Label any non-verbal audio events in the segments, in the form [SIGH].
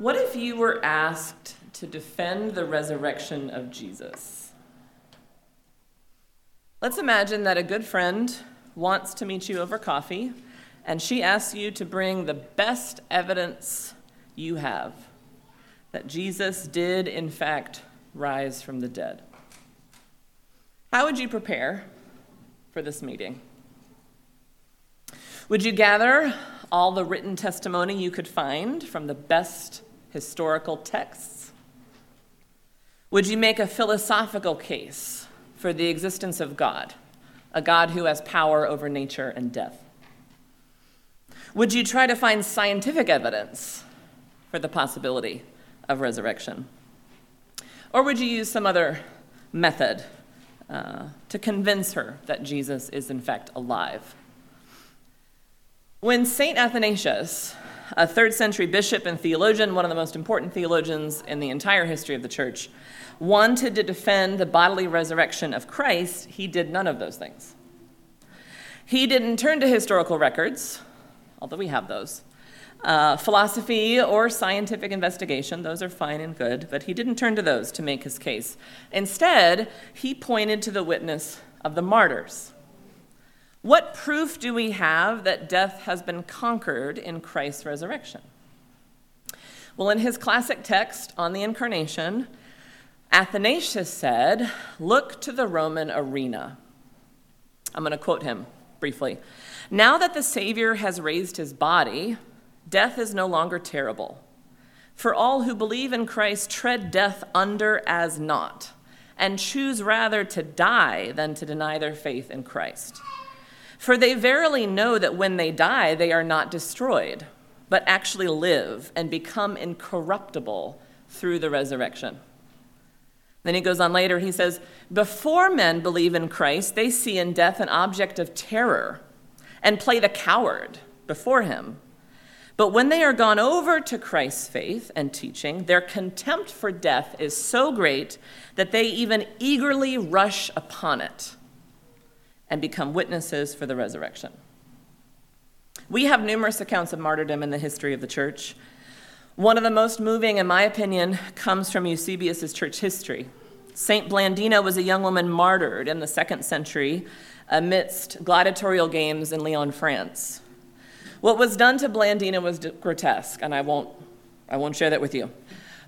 What if you were asked to defend the resurrection of Jesus? Let's imagine that a good friend wants to meet you over coffee, and she asks you to bring the best evidence you have that Jesus did, in fact, rise from the dead. How would you prepare for this meeting? Would you gather all the written testimony you could find from the best historical texts? Would you make a philosophical case for the existence of God, a God who has power over nature and death? Would you try to find scientific evidence for the possibility of resurrection? Or would you use some other method uh, to convince her that Jesus is in fact alive? When St. Athanasius a third century bishop and theologian, one of the most important theologians in the entire history of the church, wanted to defend the bodily resurrection of Christ, he did none of those things. He didn't turn to historical records, although we have those. Uh, philosophy or scientific investigation, those are fine and good, but he didn't turn to those to make his case. Instead, he pointed to the witness of the martyrs. What proof do we have that death has been conquered in Christ's resurrection? Well, in his classic text on the incarnation, Athanasius said, Look to the Roman arena. I'm going to quote him briefly. Now that the Savior has raised his body, death is no longer terrible. For all who believe in Christ tread death under as naught, and choose rather to die than to deny their faith in Christ. For they verily know that when they die, they are not destroyed, but actually live and become incorruptible through the resurrection. Then he goes on later, he says, Before men believe in Christ, they see in death an object of terror and play the coward before him. But when they are gone over to Christ's faith and teaching, their contempt for death is so great that they even eagerly rush upon it and become witnesses for the resurrection. We have numerous accounts of martyrdom in the history of the church. One of the most moving, in my opinion, comes from Eusebius' church history. Saint Blandina was a young woman martyred in the second century amidst gladiatorial games in Lyon, France. What was done to Blandina was grotesque, and I won't, I won't share that with you.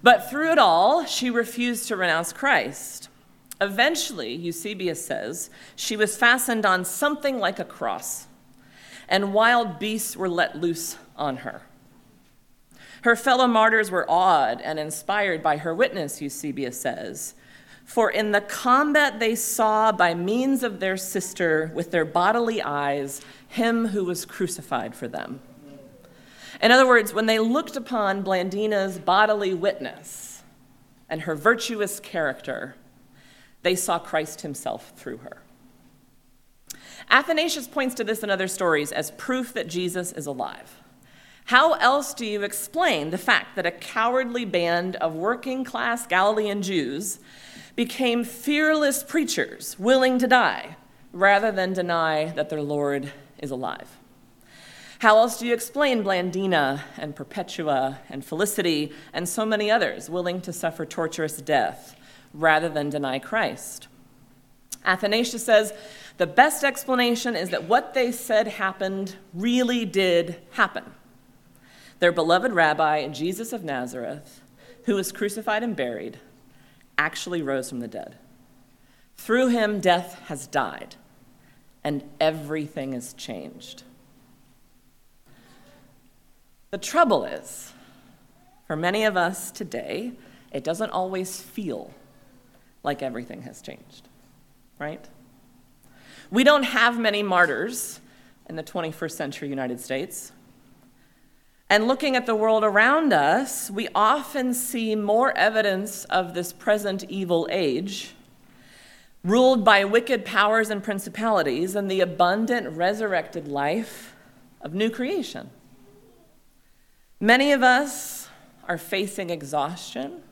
But through it all, she refused to renounce Christ. Eventually, Eusebius says, she was fastened on something like a cross, and wild beasts were let loose on her. Her fellow martyrs were awed and inspired by her witness, Eusebius says. For in the combat they saw by means of their sister with their bodily eyes him who was crucified for them. In other words, when they looked upon Blandina's bodily witness and her virtuous character, they saw Christ himself through her. Athanasius points to this in other stories as proof that Jesus is alive. How else do you explain the fact that a cowardly band of working class Galilean Jews became fearless preachers willing to die rather than deny that their Lord is alive? How else do you explain Blandina and Perpetua and Felicity and so many others willing to suffer torturous death rather than deny Christ. Athanasius says the best explanation is that what they said happened really did happen. Their beloved rabbi, Jesus of Nazareth, who was crucified and buried, actually rose from the dead. Through him, death has died, and everything is changed. The trouble is, for many of us today, it doesn't always feel like everything has changed, right? We don't have many martyrs in the 21st century United States. And looking at the world around us, we often see more evidence of this present evil age, ruled by wicked powers and principalities, than the abundant resurrected life of new creation. Many of us are facing exhaustion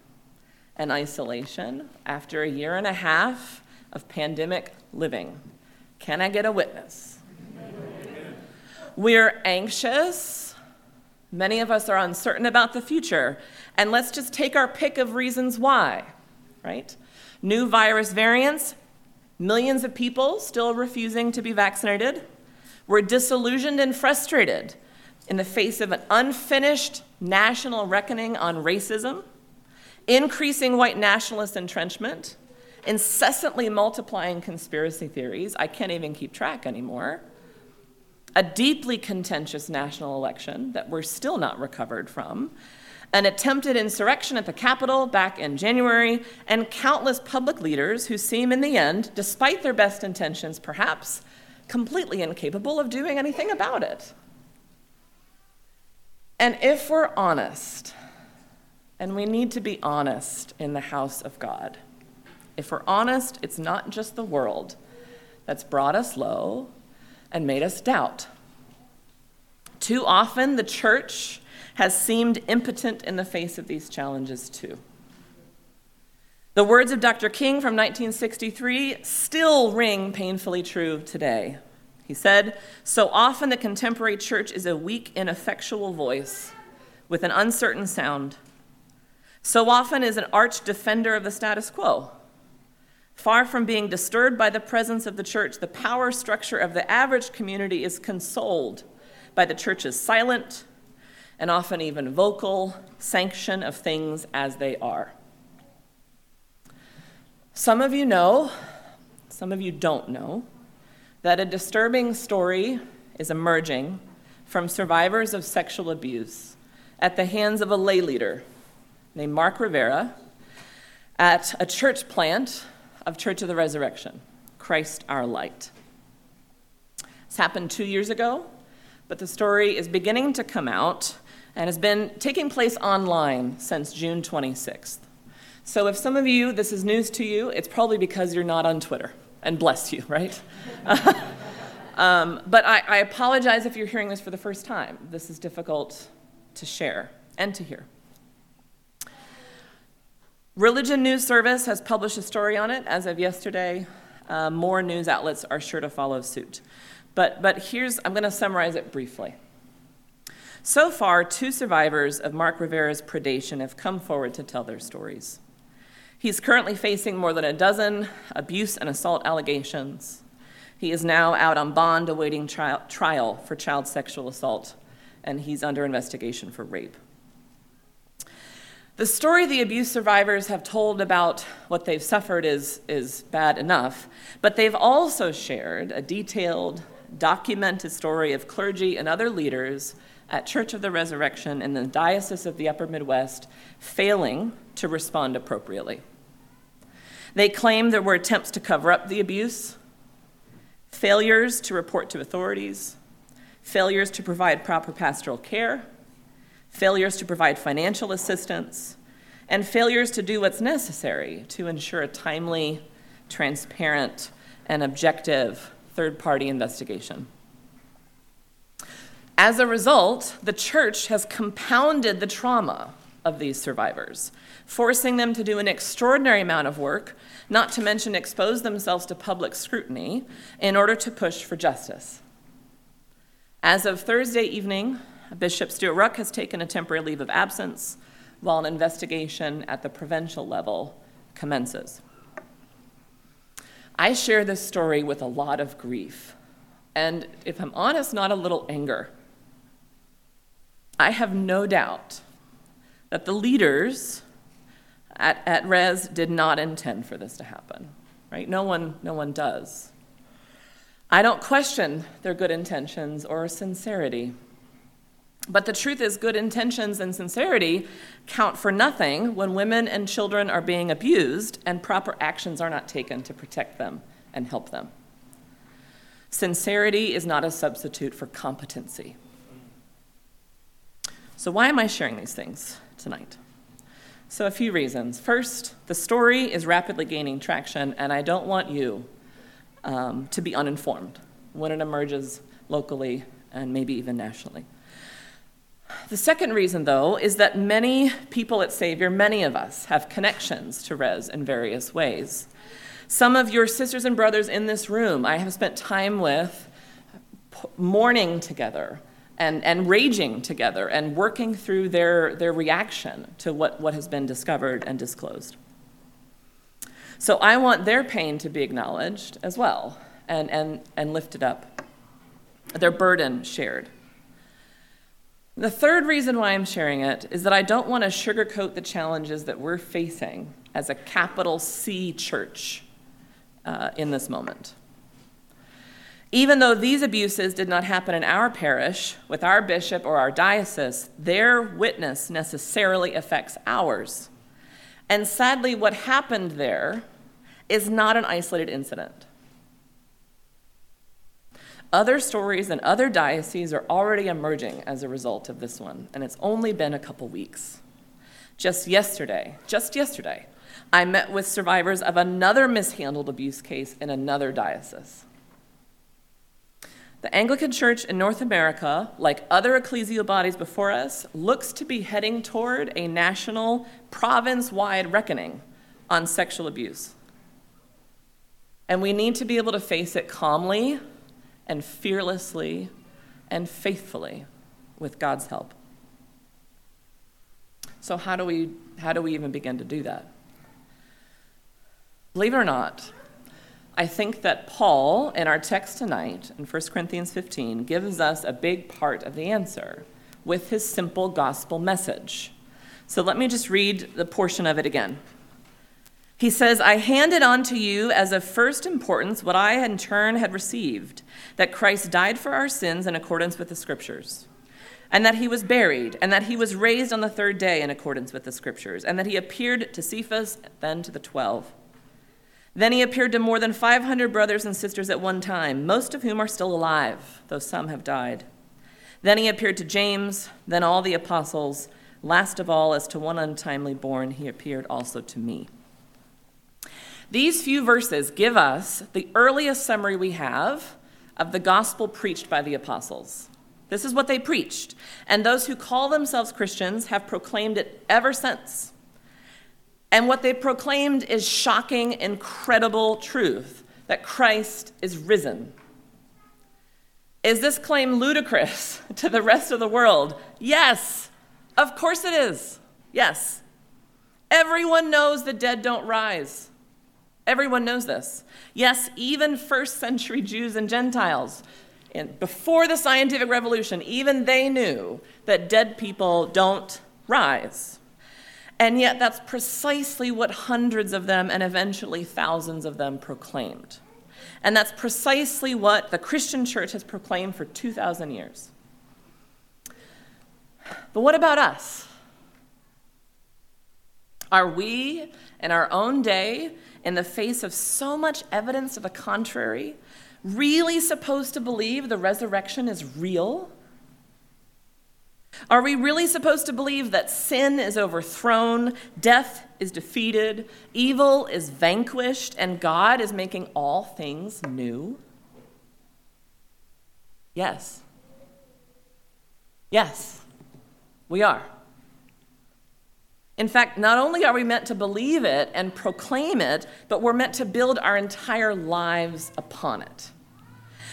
and isolation after a year and a half of pandemic living. Can I get a witness? We're anxious Many of us are uncertain about the future, and let's just take our pick of reasons why, right? New virus variants, millions of people still refusing to be vaccinated. We're disillusioned and frustrated in the face of an unfinished national reckoning on racism, increasing white nationalist entrenchment, incessantly multiplying conspiracy theories. I can't even keep track anymore a deeply contentious national election that we're still not recovered from, an attempted insurrection at the Capitol back in January, and countless public leaders who seem, in the end, despite their best intentions, perhaps, completely incapable of doing anything about it. And if we're honest, and we need to be honest in the house of God, if we're honest, it's not just the world that's brought us low and made us doubt. Too often, the church has seemed impotent in the face of these challenges, too. The words of Dr. King from 1963 still ring painfully true today. He said, So often the contemporary church is a weak, ineffectual voice with an uncertain sound. So often is an arch defender of the status quo. Far from being disturbed by the presence of the church, the power structure of the average community is consoled by the church's silent and often even vocal sanction of things as they are. Some of you know, some of you don't know, that a disturbing story is emerging from survivors of sexual abuse at the hands of a lay leader named Mark Rivera at a church plant of Church of the Resurrection, Christ our Light. This happened two years ago, but the story is beginning to come out and has been taking place online since June 26th. So if some of you, this is news to you, it's probably because you're not on Twitter. And bless you, right? [LAUGHS] um, but I, I apologize if you're hearing this for the first time. This is difficult to share and to hear. Religion News Service has published a story on it as of yesterday. Uh, more news outlets are sure to follow suit. But, but here's, I'm going to summarize it briefly. So far, two survivors of Mark Rivera's predation have come forward to tell their stories. He's currently facing more than a dozen abuse and assault allegations. He is now out on bond awaiting tri- trial for child sexual assault, and he's under investigation for rape. The story the abuse survivors have told about what they've suffered is, is bad enough, but they've also shared a detailed, documented story of clergy and other leaders at Church of the Resurrection in the Diocese of the Upper Midwest failing to respond appropriately. They claim there were attempts to cover up the abuse, failures to report to authorities, failures to provide proper pastoral care failures to provide financial assistance, and failures to do what's necessary to ensure a timely, transparent, and objective third party investigation. As a result, the church has compounded the trauma of these survivors, forcing them to do an extraordinary amount of work, not to mention expose themselves to public scrutiny, in order to push for justice. As of Thursday evening, Bishop Stewart Ruch has taken a temporary leave of absence while an investigation at the provincial level commences. I share this story with a lot of grief, and if I'm honest, not a little anger. I have no doubt that the leaders at, at Res did not intend for this to happen, right? No one, no one does. I don't question their good intentions or sincerity. But the truth is, good intentions and sincerity count for nothing when women and children are being abused and proper actions are not taken to protect them and help them. Sincerity is not a substitute for competency. So, why am I sharing these things tonight? So, a few reasons. First, the story is rapidly gaining traction, and I don't want you um, to be uninformed when it emerges locally and maybe even nationally. The second reason, though, is that many people at Savior, many of us, have connections to Res in various ways. Some of your sisters and brothers in this room I have spent time with, mourning together and, and raging together and working through their, their reaction to what, what has been discovered and disclosed. So I want their pain to be acknowledged as well and, and, and lifted up, their burden shared. The third reason why I'm sharing it is that I don't want to sugarcoat the challenges that we're facing as a capital C church uh, in this moment. Even though these abuses did not happen in our parish, with our bishop or our diocese, their witness necessarily affects ours. And sadly, what happened there is not an isolated incident. Other stories in other dioceses are already emerging as a result of this one, and it's only been a couple weeks. Just yesterday, just yesterday, I met with survivors of another mishandled abuse case in another diocese. The Anglican Church in North America, like other ecclesial bodies before us, looks to be heading toward a national, province wide reckoning on sexual abuse. And we need to be able to face it calmly and fearlessly and faithfully with God's help. So, how do we, how do we even begin to do that? Believe it or not, I think that Paul, in our text tonight, in 1 Corinthians 15, gives us a big part of the answer with his simple gospel message. So let me just read the portion of it again. He says, I handed on to you as of first importance what I in turn had received that Christ died for our sins in accordance with the Scriptures, and that he was buried, and that he was raised on the third day in accordance with the Scriptures, and that he appeared to Cephas, then to the twelve. Then he appeared to more than 500 brothers and sisters at one time, most of whom are still alive, though some have died. Then he appeared to James, then all the apostles. Last of all, as to one untimely born, he appeared also to me. These few verses give us the earliest summary we have of the gospel preached by the apostles. This is what they preached, and those who call themselves Christians have proclaimed it ever since. And what they proclaimed is shocking, incredible truth that Christ is risen. Is this claim ludicrous [LAUGHS] to the rest of the world? Yes, of course it is. Yes. Everyone knows the dead don't rise. Everyone knows this. Yes, even first century Jews and Gentiles, and before the scientific revolution, even they knew that dead people don't rise. And yet, that's precisely what hundreds of them and eventually thousands of them proclaimed. And that's precisely what the Christian church has proclaimed for 2,000 years. But what about us? Are we, in our own day, in the face of so much evidence to the contrary, really supposed to believe the resurrection is real? Are we really supposed to believe that sin is overthrown, death is defeated, evil is vanquished, and God is making all things new? Yes. Yes, we are. In fact, not only are we meant to believe it and proclaim it, but we're meant to build our entire lives upon it.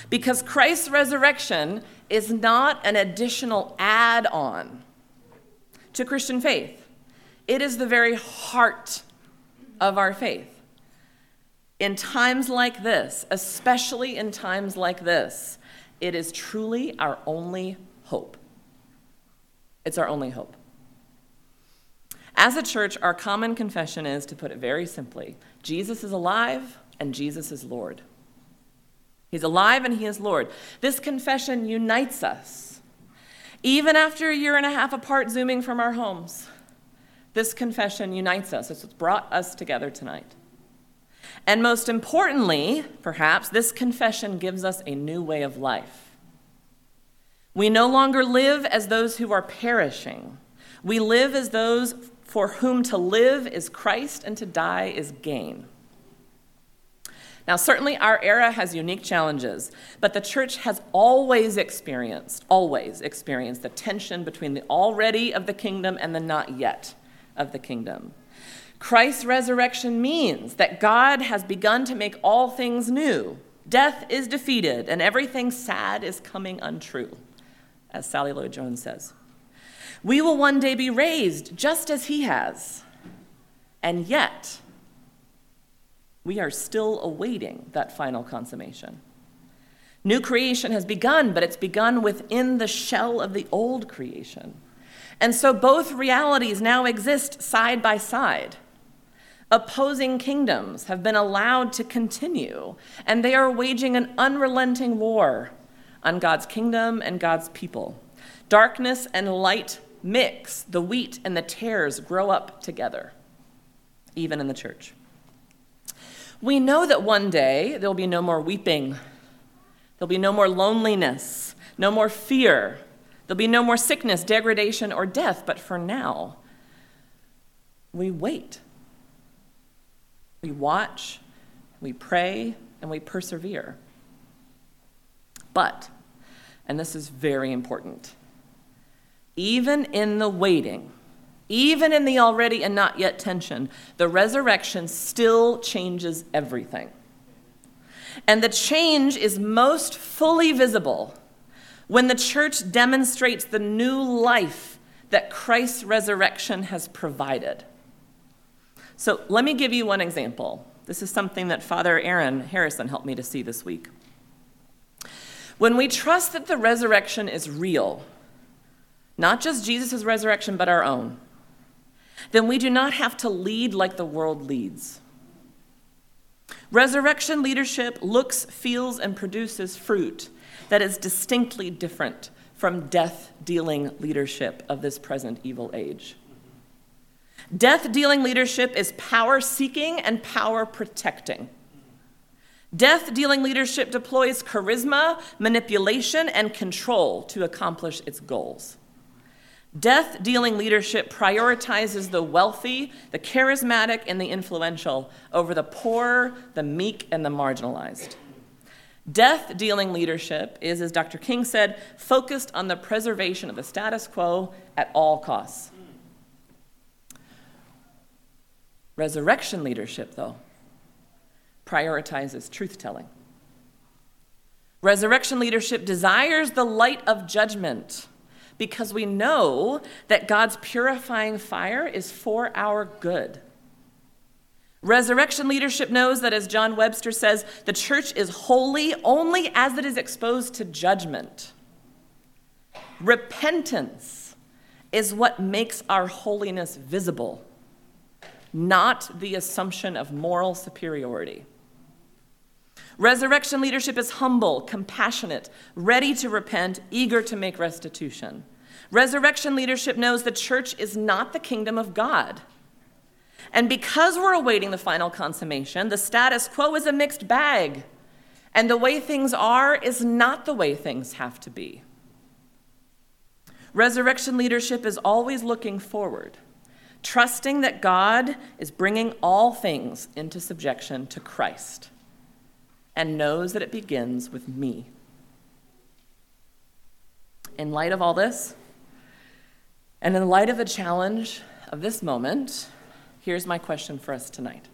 Because Christ's resurrection is not an additional add on to Christian faith, it is the very heart of our faith. In times like this, especially in times like this, it is truly our only hope. It's our only hope. As a church, our common confession is, to put it very simply, Jesus is alive and Jesus is Lord. He's alive and He is Lord. This confession unites us. Even after a year and a half apart, zooming from our homes, this confession unites us. It's what brought us together tonight. And most importantly, perhaps, this confession gives us a new way of life. We no longer live as those who are perishing. We live as those for whom to live is Christ and to die is gain. Now, certainly our era has unique challenges, but the church has always experienced, always experienced the tension between the already of the kingdom and the not yet of the kingdom. Christ's resurrection means that God has begun to make all things new. Death is defeated, and everything sad is coming untrue, as Sally Lloyd Jones says. We will one day be raised just as he has. And yet, we are still awaiting that final consummation. New creation has begun, but it's begun within the shell of the old creation. And so both realities now exist side by side. Opposing kingdoms have been allowed to continue, and they are waging an unrelenting war on God's kingdom and God's people. Darkness and light mix, the wheat and the tares grow up together, even in the church. We know that one day there will be no more weeping, there'll be no more loneliness, no more fear, there'll be no more sickness, degradation, or death. But for now, we wait. We watch, we pray, and we persevere. But, and this is very important, even in the waiting, even in the already and not yet tension, the resurrection still changes everything. And the change is most fully visible when the church demonstrates the new life that Christ's resurrection has provided. So let me give you one example. This is something that Father Aaron Harrison helped me to see this week. When we trust that the resurrection is real, not just Jesus' resurrection, but our own, then we do not have to lead like the world leads. Resurrection leadership looks, feels, and produces fruit that is distinctly different from death dealing leadership of this present evil age. Death dealing leadership is power seeking and power protecting. Death dealing leadership deploys charisma, manipulation, and control to accomplish its goals. Death dealing leadership prioritizes the wealthy, the charismatic, and the influential over the poor, the meek, and the marginalized. Death dealing leadership is, as Dr. King said, focused on the preservation of the status quo at all costs. Resurrection leadership, though, prioritizes truth telling. Resurrection leadership desires the light of judgment because we know that God's purifying fire is for our good. Resurrection leadership knows that, as John Webster says, the church is holy only as it is exposed to judgment. Repentance is what makes our holiness visible not the assumption of moral superiority. Resurrection leadership is humble, compassionate, ready to repent, eager to make restitution. Resurrection leadership knows the church is not the kingdom of God. And because we're awaiting the final consummation, the status quo is a mixed bag. And the way things are is not the way things have to be. Resurrection leadership is always looking forward trusting that God is bringing all things into subjection to Christ and knows that it begins with me. In light of all this, and in light of the challenge of this moment, here's my question for us tonight.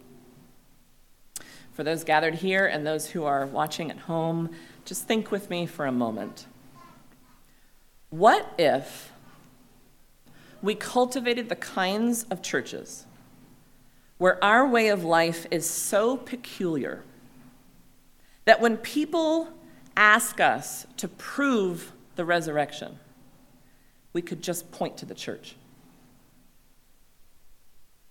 For those gathered here and those who are watching at home, just think with me for a moment. What if we cultivated the kinds of churches where our way of life is so peculiar that when people ask us to prove the resurrection, we could just point to the church.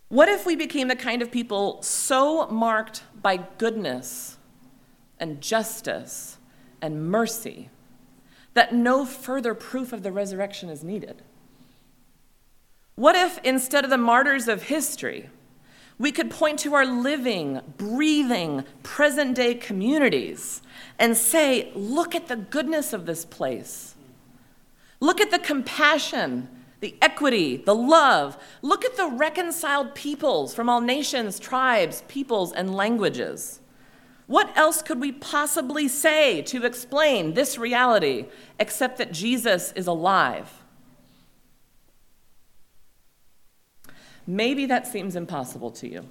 What if we became the kind of people so marked by goodness and justice and mercy that no further proof of the resurrection is needed? What if instead of the martyrs of history, we could point to our living, breathing, present day communities and say, look at the goodness of this place. Look at the compassion, the equity, the love. Look at the reconciled peoples from all nations, tribes, peoples, and languages. What else could we possibly say to explain this reality except that Jesus is alive? Maybe that seems impossible to you.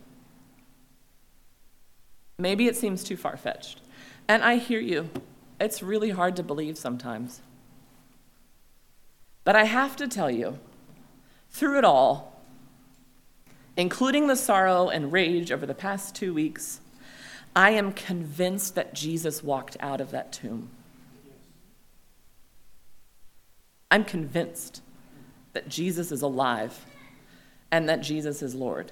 Maybe it seems too far fetched. And I hear you. It's really hard to believe sometimes. But I have to tell you, through it all, including the sorrow and rage over the past two weeks, I am convinced that Jesus walked out of that tomb. I'm convinced that Jesus is alive and that Jesus is Lord.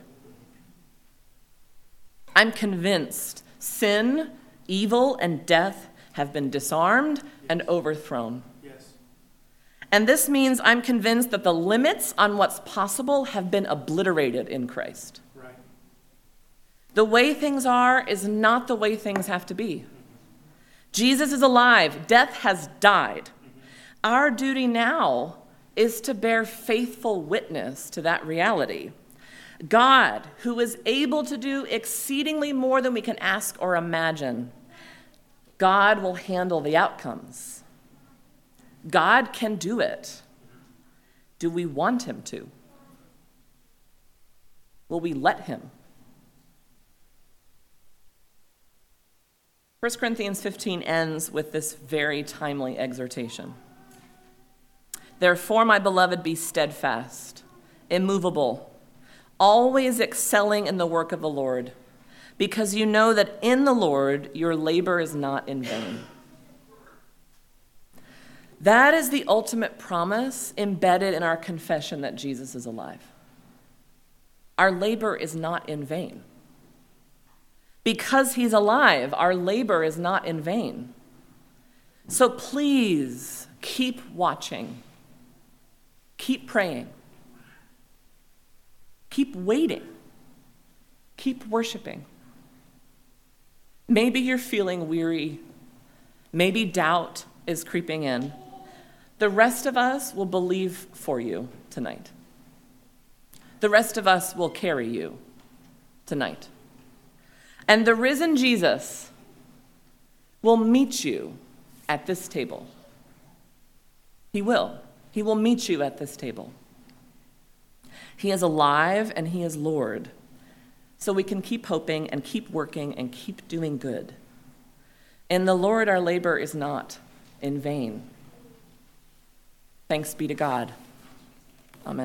I'm convinced sin, evil, and death have been disarmed and overthrown. Yes. And this means I'm convinced that the limits on what's possible have been obliterated in Christ. Right. The way things are is not the way things have to be. Mm-hmm. Jesus is alive, death has died. Mm-hmm. Our duty now is to bear faithful witness to that reality. God, who is able to do exceedingly more than we can ask or imagine, God will handle the outcomes. God can do it. Do we want Him to? Will we let Him? 1 Corinthians 15 ends with this very timely exhortation. Therefore, my beloved, be steadfast, immovable, always excelling in the work of the Lord, because you know that in the Lord your labor is not in vain. That is the ultimate promise embedded in our confession that Jesus is alive. Our labor is not in vain. Because he's alive, our labor is not in vain. So please keep watching Keep praying. Keep waiting. Keep worshiping. Maybe you're feeling weary. Maybe doubt is creeping in. The rest of us will believe for you tonight. The rest of us will carry you tonight. And the risen Jesus will meet you at this table. He will. He will meet you at this table. He is alive and He is Lord. So we can keep hoping and keep working and keep doing good. In the Lord, our labor is not in vain. Thanks be to God.